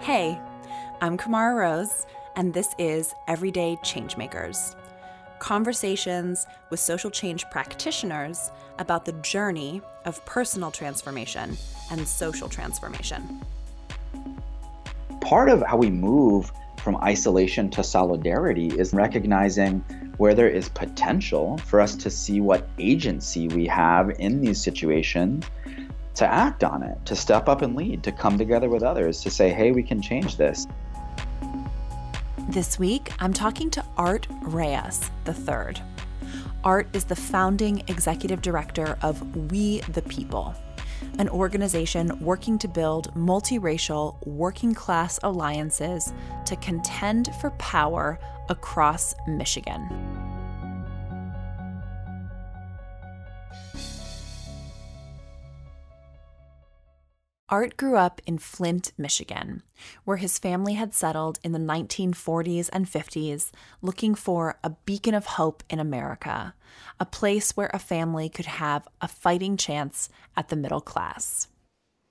Hey, I'm Kamara Rose, and this is Everyday Changemakers conversations with social change practitioners about the journey of personal transformation and social transformation. Part of how we move from isolation to solidarity is recognizing where there is potential for us to see what agency we have in these situations to act on it, to step up and lead, to come together with others, to say, hey, we can change this. This week, I'm talking to Art Reyes III. Art is the founding executive director of We the People, an organization working to build multiracial working class alliances to contend for power across Michigan. Art grew up in Flint, Michigan, where his family had settled in the 1940s and 50s, looking for a beacon of hope in America, a place where a family could have a fighting chance at the middle class.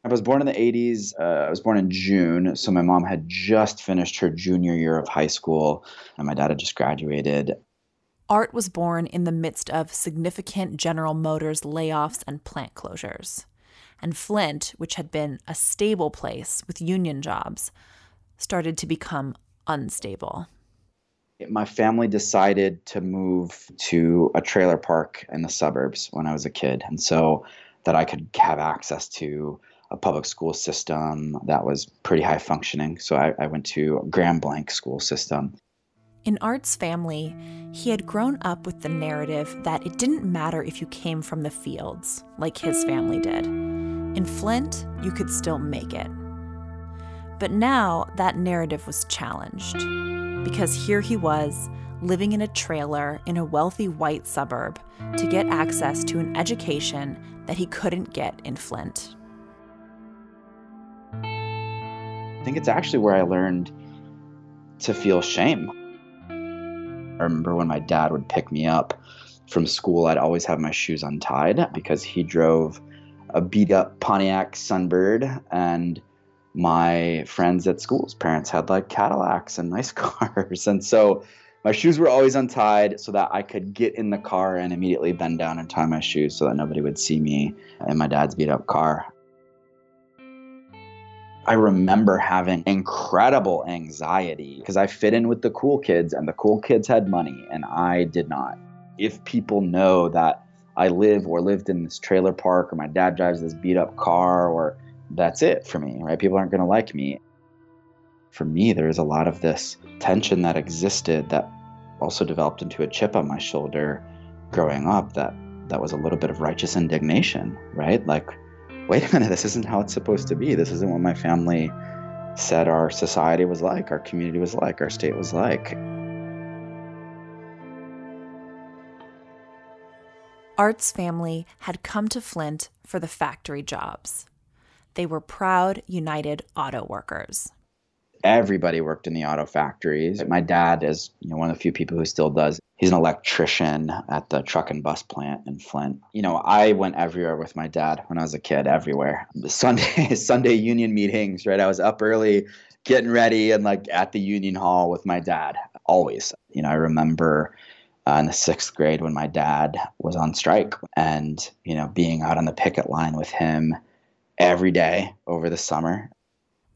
I was born in the 80s. Uh, I was born in June, so my mom had just finished her junior year of high school, and my dad had just graduated. Art was born in the midst of significant General Motors layoffs and plant closures and Flint, which had been a stable place with union jobs, started to become unstable. My family decided to move to a trailer park in the suburbs when I was a kid, and so that I could have access to a public school system that was pretty high functioning. So I, I went to a Grand Blanc school system. In Art's family, he had grown up with the narrative that it didn't matter if you came from the fields, like his family did. In Flint, you could still make it. But now that narrative was challenged because here he was, living in a trailer in a wealthy white suburb to get access to an education that he couldn't get in Flint. I think it's actually where I learned to feel shame. I remember when my dad would pick me up from school, I'd always have my shoes untied because he drove a beat up Pontiac Sunbird and my friends at school's parents had like Cadillacs and nice cars. And so my shoes were always untied so that I could get in the car and immediately bend down and tie my shoes so that nobody would see me in my dad's beat up car. I remember having incredible anxiety because I fit in with the cool kids and the cool kids had money and I did not. If people know that I live or lived in this trailer park or my dad drives this beat up car or that's it for me, right? People aren't going to like me. For me, there's a lot of this tension that existed that also developed into a chip on my shoulder growing up that that was a little bit of righteous indignation, right? Like, wait a minute, this isn't how it's supposed to be. This isn't what my family said our society was like, our community was like, our state was like. Art's family had come to Flint for the factory jobs. They were proud, united auto workers. Everybody worked in the auto factories. My dad is you know, one of the few people who still does. He's an electrician at the truck and bus plant in Flint. You know, I went everywhere with my dad when I was a kid, everywhere. Sunday Sunday union meetings, right? I was up early getting ready and like at the union hall with my dad always. You know, I remember uh, in the sixth grade when my dad was on strike. And you know being out on the picket line with him every day over the summer.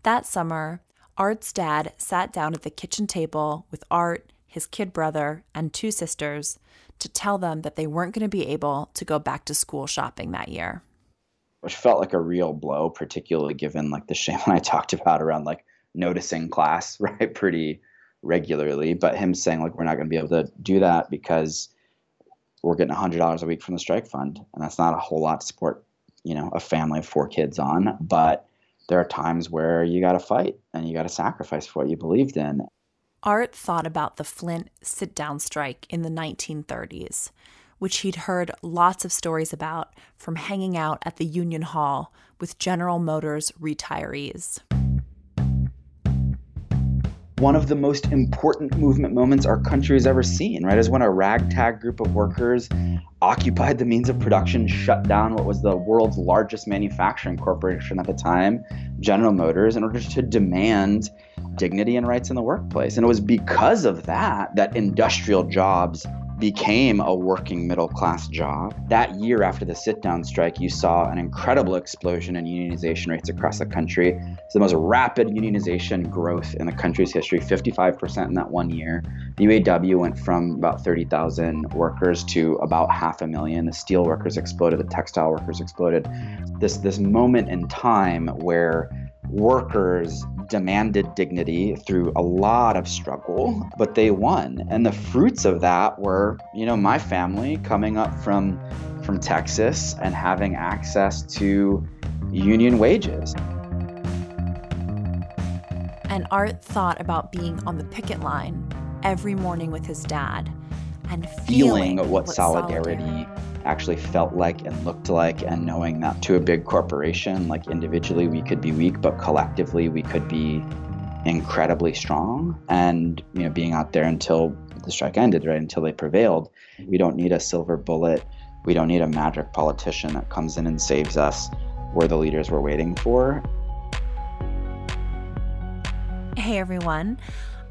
That summer art's dad sat down at the kitchen table with art his kid brother and two sisters to tell them that they weren't going to be able to go back to school shopping that year. Which felt like a real blow particularly given like the shame i talked about around like noticing class right? Pretty regularly, but him saying like we're not going to be able to do that because we're getting a $100 a week from the strike fund and that's not a whole lot to support, you know, a family of four kids on, but there are times where you got to fight and you got to sacrifice for what you believed in. Art thought about the Flint sit down strike in the 1930s, which he'd heard lots of stories about from hanging out at the Union Hall with General Motors retirees. One of the most important movement moments our country has ever seen, right? Is when a ragtag group of workers occupied the means of production, shut down what was the world's largest manufacturing corporation at the time, General Motors, in order to demand dignity and rights in the workplace. And it was because of that that industrial jobs became a working middle class job. That year after the sit down strike, you saw an incredible explosion in unionization rates across the country. It's the most rapid unionization growth in the country's history 55% in that one year. The UAW went from about 30,000 workers to about half a million. The steel workers exploded, the textile workers exploded. This, this moment in time where workers demanded dignity through a lot of struggle, but they won. And the fruits of that were, you know, my family coming up from from Texas and having access to union wages. And Art thought about being on the picket line every morning with his dad and feeling, feeling what, what solidarity, solidarity actually felt like and looked like and knowing that to a big corporation like individually we could be weak but collectively we could be incredibly strong. And you know being out there until the strike ended right until they prevailed we don't need a silver bullet. We don't need a magic politician that comes in and saves us. We're the leaders we're waiting for. Hey everyone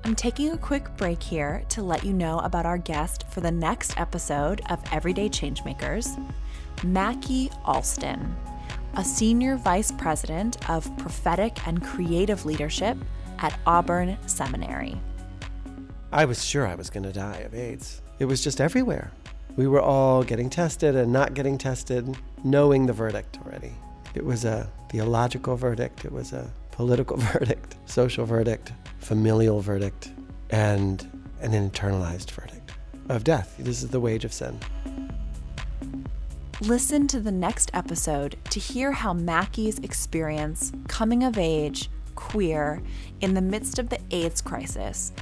I'm taking a quick break here to let you know about our guest for the next episode of Everyday Changemakers, Macky Alston, a senior vice president of prophetic and creative leadership at Auburn Seminary. I was sure I was going to die of AIDS. It was just everywhere. We were all getting tested and not getting tested, knowing the verdict already. It was a theological verdict, it was a political verdict, social verdict, familial verdict, and an internalized verdict of death. This is the wage of sin. Listen to the next episode to hear how Macky's experience coming of age, queer, in the midst of the AIDS crisis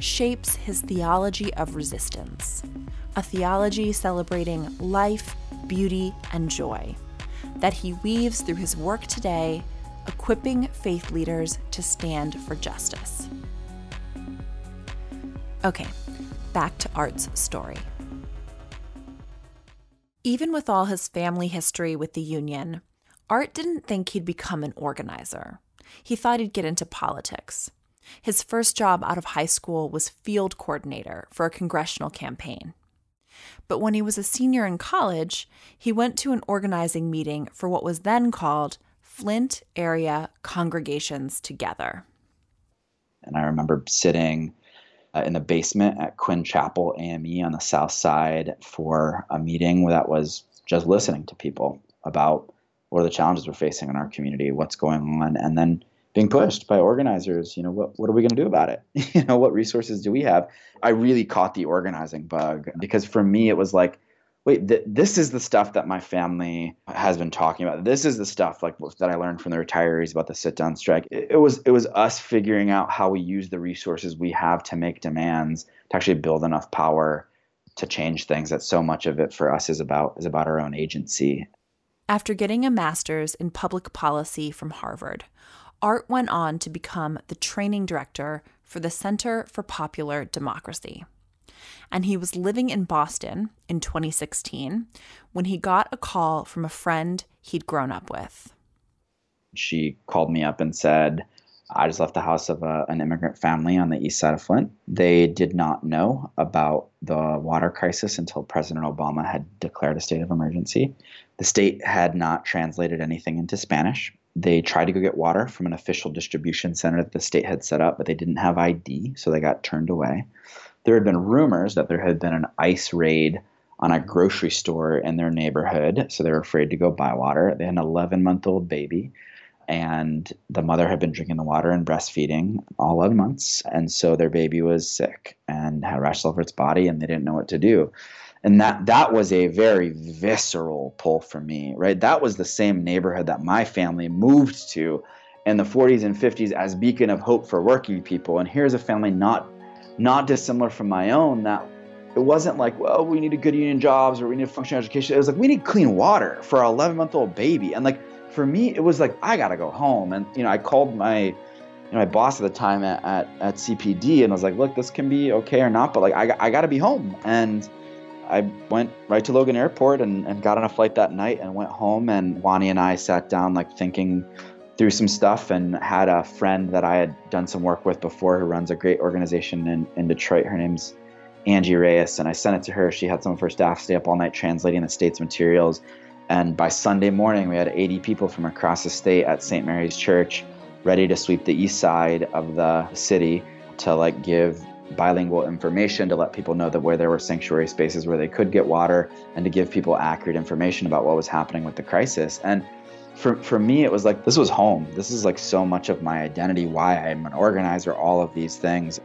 shapes his theology of resistance, a theology celebrating life, beauty, and joy that he weaves through his work today equipping faith leaders to stand for justice. Okay, back to Art's story. Even with all his family history with the union, Art didn't think he'd become an organizer. He thought he'd get into politics. His first job out of high school was field coordinator for a congressional campaign. But when he was a senior in college, he went to an organizing meeting for what was then called Flint area congregations together. And I remember sitting uh, in the basement at Quinn Chapel AME on the south side for a meeting that was just listening to people about what are the challenges we're facing in our community, what's going on, and then being pushed by organizers, you know, what, what are we going to do about it? you know, what resources do we have? I really caught the organizing bug because for me, it was like, wait, th- this is the stuff that my family has been talking about. This is the stuff like that I learned from the retirees about the sit down strike. It, it, was it was us figuring out how we use the resources we have to make demands to actually build enough power to change things. That so much of it for us is about is about our own agency. After getting a master's in public policy from Harvard, Art went on to become the training director for the Center for Popular Democracy and he was living in Boston in 2016 when he got a call from a friend he'd grown up with. She called me up and said, I just left the house of a, an immigrant family on the east side of Flint. They did not know about the water crisis until President Obama had declared a state of emergency. The state had not translated anything into Spanish. They tried to go get water from an official distribution center that the state had set up, but they didn't have ID, so they got turned away there had been rumors that there had been an ICE raid on a grocery store in their neighborhood, so they were afraid to go buy water. They had an 11 month old baby, and the mother had been drinking the water and breastfeeding all 11 months, and so their baby was sick and had rash all over its body, and they didn't know what to do. And that that was a very visceral pull for me, right? That was the same neighborhood that my family moved to in the 40s and 50s as beacon of hope for working people. And here's a family not not dissimilar from my own that it wasn't like, well, we need a good union jobs or we need a functional education. It was like, we need clean water for our 11 month old baby. And like, for me, it was like, I got to go home. And, you know, I called my, you know, my boss at the time at, at, at CPD and I was like, look, this can be okay or not, but like I, I got to be home. And I went right to Logan Airport and, and got on a flight that night and went home. And Wani and I sat down, like thinking through some stuff, and had a friend that I had done some work with before who runs a great organization in, in Detroit. Her name's Angie Reyes. And I sent it to her. She had some of her staff stay up all night translating the state's materials. And by Sunday morning, we had 80 people from across the state at St. Mary's Church ready to sweep the east side of the city to like give bilingual information to let people know that where there were sanctuary spaces where they could get water and to give people accurate information about what was happening with the crisis. And for, for me, it was like this was home. This is like so much of my identity, why I'm an organizer, all of these things.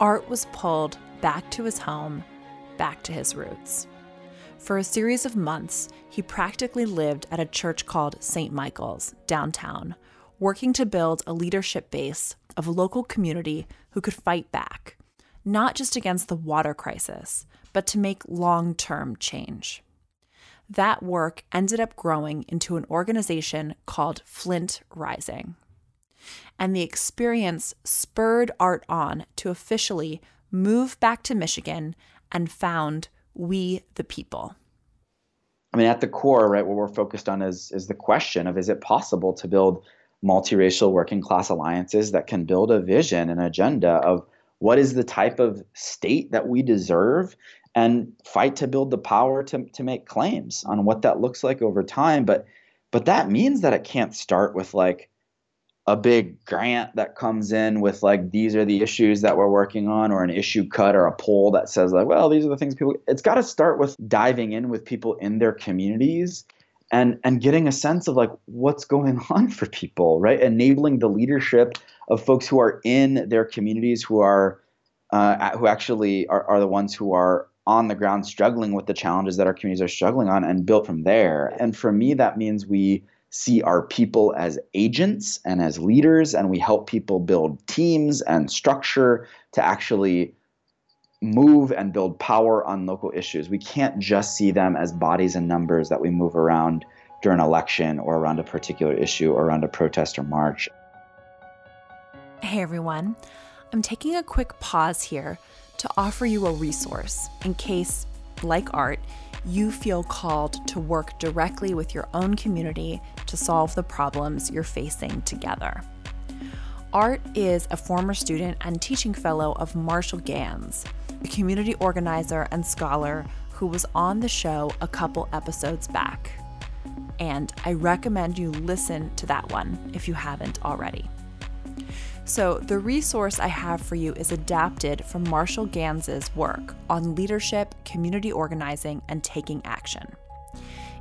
Art was pulled back to his home, back to his roots. For a series of months, he practically lived at a church called St. Michael's downtown, working to build a leadership base of local community who could fight back, not just against the water crisis, but to make long term change. That work ended up growing into an organization called Flint Rising. And the experience spurred Art on to officially move back to Michigan and found We the People. I mean, at the core, right, what we're focused on is, is the question of is it possible to build multiracial working class alliances that can build a vision and agenda of what is the type of state that we deserve and fight to build the power to, to make claims on what that looks like over time. But but that means that it can't start with like a big grant that comes in with like these are the issues that we're working on or an issue cut or a poll that says like well these are the things people it's got to start with diving in with people in their communities and and getting a sense of like what's going on for people right? Enabling the leadership of folks who are in their communities who are uh, who actually are, are the ones who are on the ground struggling with the challenges that our communities are struggling on and built from there and for me that means we see our people as agents and as leaders and we help people build teams and structure to actually move and build power on local issues. We can't just see them as bodies and numbers that we move around during an election or around a particular issue or around a protest or march. Hey everyone, I'm taking a quick pause here to offer you a resource in case, like art, you feel called to work directly with your own community to solve the problems you're facing together. Art is a former student and teaching fellow of Marshall Ganz, a community organizer and scholar who was on the show a couple episodes back. And I recommend you listen to that one if you haven't already. So, the resource I have for you is adapted from Marshall Ganz's work on leadership, community organizing, and taking action.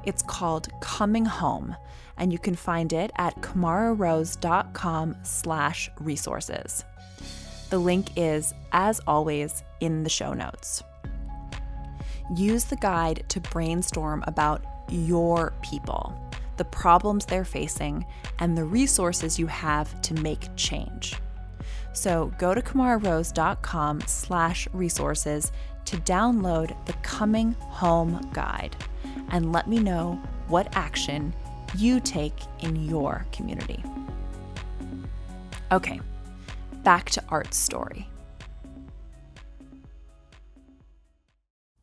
It's called Coming Home and you can find it at kamararose.com slash resources. The link is, as always, in the show notes. Use the guide to brainstorm about your people, the problems they're facing, and the resources you have to make change. So go to kamararose.com slash resources to download the Coming Home Guide and let me know what action you take in your community. Okay, back to Art's story.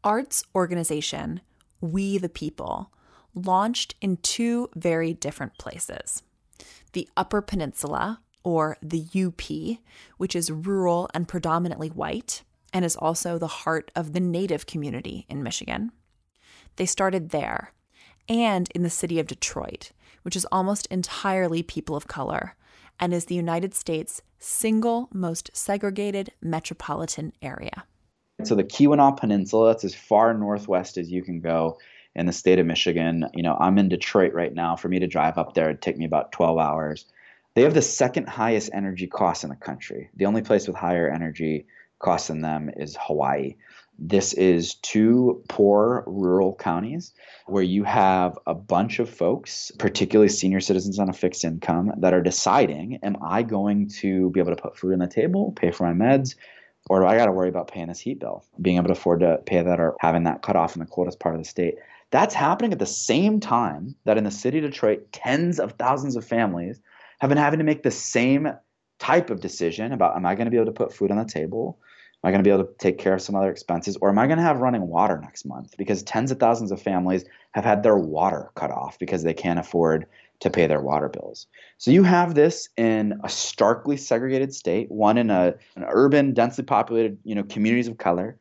Art's organization, We the People, launched in two very different places the Upper Peninsula, or the UP, which is rural and predominantly white, and is also the heart of the Native community in Michigan. They started there and in the city of Detroit, which is almost entirely people of color and is the United States' single most segregated metropolitan area. So the Keweenaw Peninsula, that's as far northwest as you can go in the state of Michigan. You know, I'm in Detroit right now. For me to drive up there, it'd take me about 12 hours. They have the second highest energy costs in the country. The only place with higher energy costs than them is Hawaii. This is two poor rural counties where you have a bunch of folks, particularly senior citizens on a fixed income, that are deciding Am I going to be able to put food on the table, pay for my meds, or do I got to worry about paying this heat bill, being able to afford to pay that or having that cut off in the coldest part of the state? That's happening at the same time that in the city of Detroit, tens of thousands of families have been having to make the same type of decision about am I going to be able to put food on the table? Am I going to be able to take care of some other expenses? Or am I going to have running water next month? Because tens of thousands of families have had their water cut off because they can't afford to pay their water bills. So you have this in a starkly segregated state, one in a, an urban, densely populated, you know, communities of color,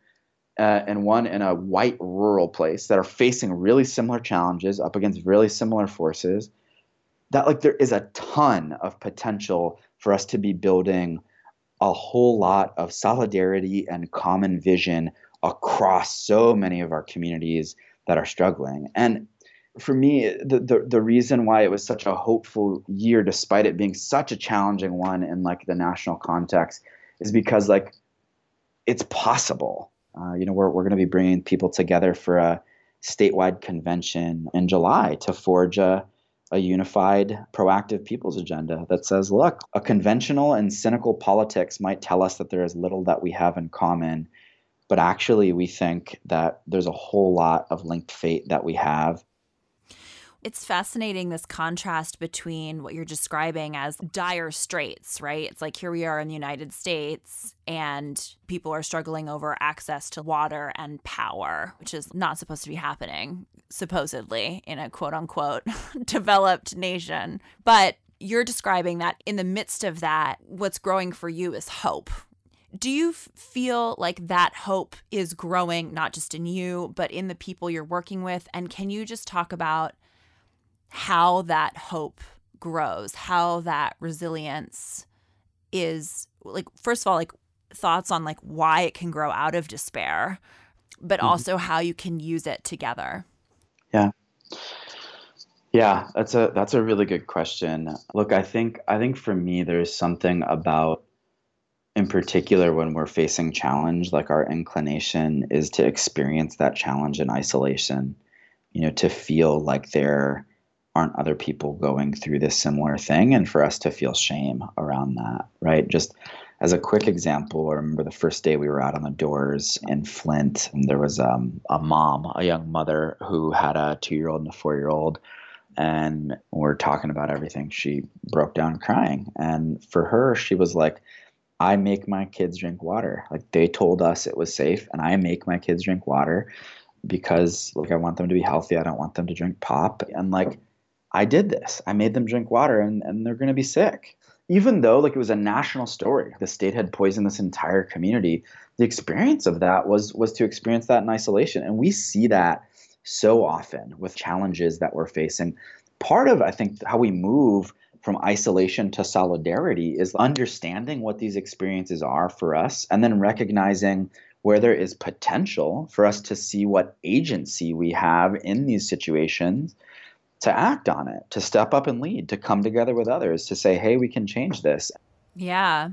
uh, and one in a white rural place that are facing really similar challenges up against really similar forces. That like there is a ton of potential for us to be building a whole lot of solidarity and common vision across so many of our communities that are struggling. And for me, the, the, the reason why it was such a hopeful year, despite it being such a challenging one in like the national context, is because like it's possible. Uh, you know, we're we're going to be bringing people together for a statewide convention in July to forge a a unified, proactive people's agenda that says, look, a conventional and cynical politics might tell us that there is little that we have in common, but actually, we think that there's a whole lot of linked fate that we have. It's fascinating this contrast between what you're describing as dire straits, right? It's like here we are in the United States and people are struggling over access to water and power, which is not supposed to be happening, supposedly, in a quote unquote developed nation. But you're describing that in the midst of that, what's growing for you is hope, do you feel like that hope is growing not just in you but in the people you're working with and can you just talk about how that hope grows, how that resilience is like first of all like thoughts on like why it can grow out of despair, but mm-hmm. also how you can use it together. Yeah. Yeah, that's a that's a really good question. Look, I think I think for me there's something about in particular when we're facing challenge like our inclination is to experience that challenge in isolation you know to feel like there aren't other people going through this similar thing and for us to feel shame around that right just as a quick example i remember the first day we were out on the doors in flint and there was um, a mom a young mother who had a two-year-old and a four-year-old and we're talking about everything she broke down crying and for her she was like I make my kids drink water. Like they told us it was safe, and I make my kids drink water because like I want them to be healthy. I don't want them to drink pop. And like I did this. I made them drink water and, and they're gonna be sick. Even though like it was a national story. The state had poisoned this entire community. The experience of that was was to experience that in isolation. And we see that so often with challenges that we're facing. Part of I think how we move from isolation to solidarity is understanding what these experiences are for us and then recognizing where there is potential for us to see what agency we have in these situations to act on it, to step up and lead, to come together with others, to say, hey, we can change this. Yeah.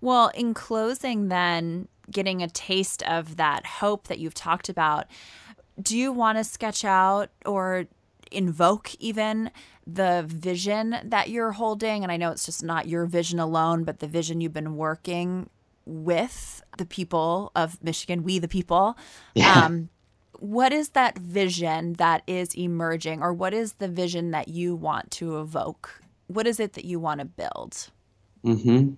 Well, in closing, then, getting a taste of that hope that you've talked about, do you want to sketch out or invoke even the vision that you're holding. And I know it's just not your vision alone, but the vision you've been working with the people of Michigan, we the people. Yeah. Um, what is that vision that is emerging, or what is the vision that you want to evoke? What is it that you want to build? Hmm.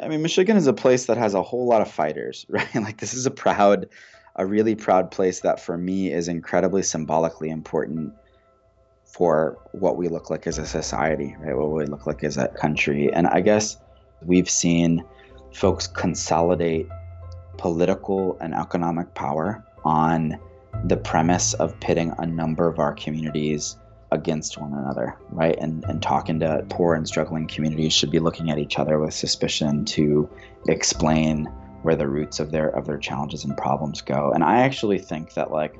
I mean, Michigan is a place that has a whole lot of fighters, right? Like this is a proud, a really proud place that for me is incredibly symbolically important for what we look like as a society, right? What we look like as a country. And I guess we've seen folks consolidate political and economic power on the premise of pitting a number of our communities against one another, right? And and talking to poor and struggling communities should be looking at each other with suspicion to explain where the roots of their of their challenges and problems go. And I actually think that like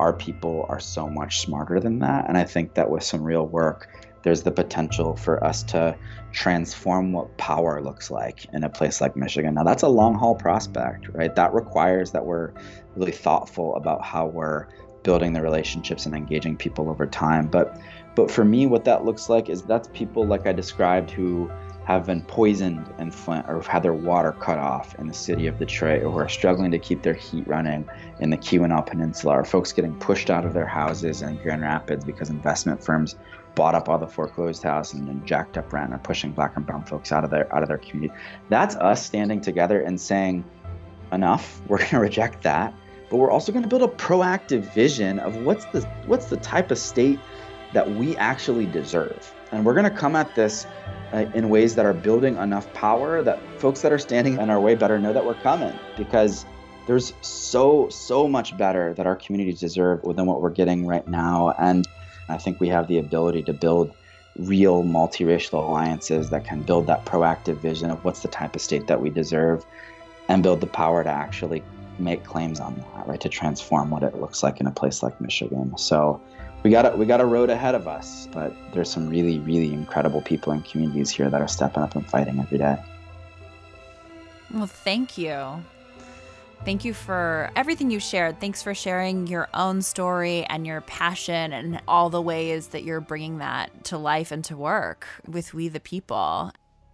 our people are so much smarter than that. And I think that with some real work, there's the potential for us to transform what power looks like in a place like Michigan. Now, that's a long haul prospect, right? That requires that we're really thoughtful about how we're building the relationships and engaging people over time. But but for me, what that looks like is that's people like I described who have been poisoned in Flint or have had their water cut off in the city of Detroit or who are struggling to keep their heat running in the Keweenaw Peninsula or folks getting pushed out of their houses in Grand Rapids because investment firms bought up all the foreclosed houses and then jacked up rent or pushing black and brown folks out of their out of their community. That's us standing together and saying, enough. We're going to reject that, but we're also going to build a proactive vision of what's the what's the type of state that we actually deserve. And we're going to come at this uh, in ways that are building enough power that folks that are standing in our way better know that we're coming because there's so so much better that our communities deserve than what we're getting right now and I think we have the ability to build real multiracial alliances that can build that proactive vision of what's the type of state that we deserve and build the power to actually make claims on that, right? To transform what it looks like in a place like Michigan. So we got a, we got a road ahead of us, but there's some really, really incredible people and communities here that are stepping up and fighting every day. Well, thank you. Thank you for everything you shared. Thanks for sharing your own story and your passion and all the ways that you're bringing that to life and to work with We the People.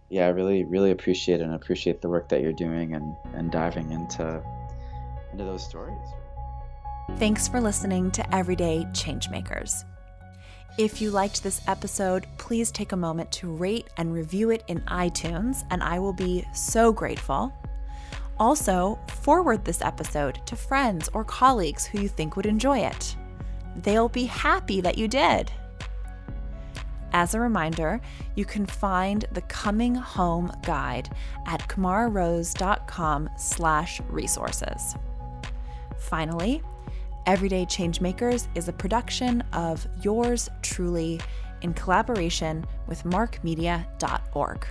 Yeah, I really, really appreciate and appreciate the work that you're doing and, and diving into into those stories. Thanks for listening to Everyday Changemakers. If you liked this episode, please take a moment to rate and review it in iTunes, and I will be so grateful. Also, forward this episode to friends or colleagues who you think would enjoy it. They'll be happy that you did. As a reminder, you can find the Coming Home Guide at kamararose.com slash resources. Finally, Everyday Changemakers is a production of yours truly in collaboration with markmedia.org.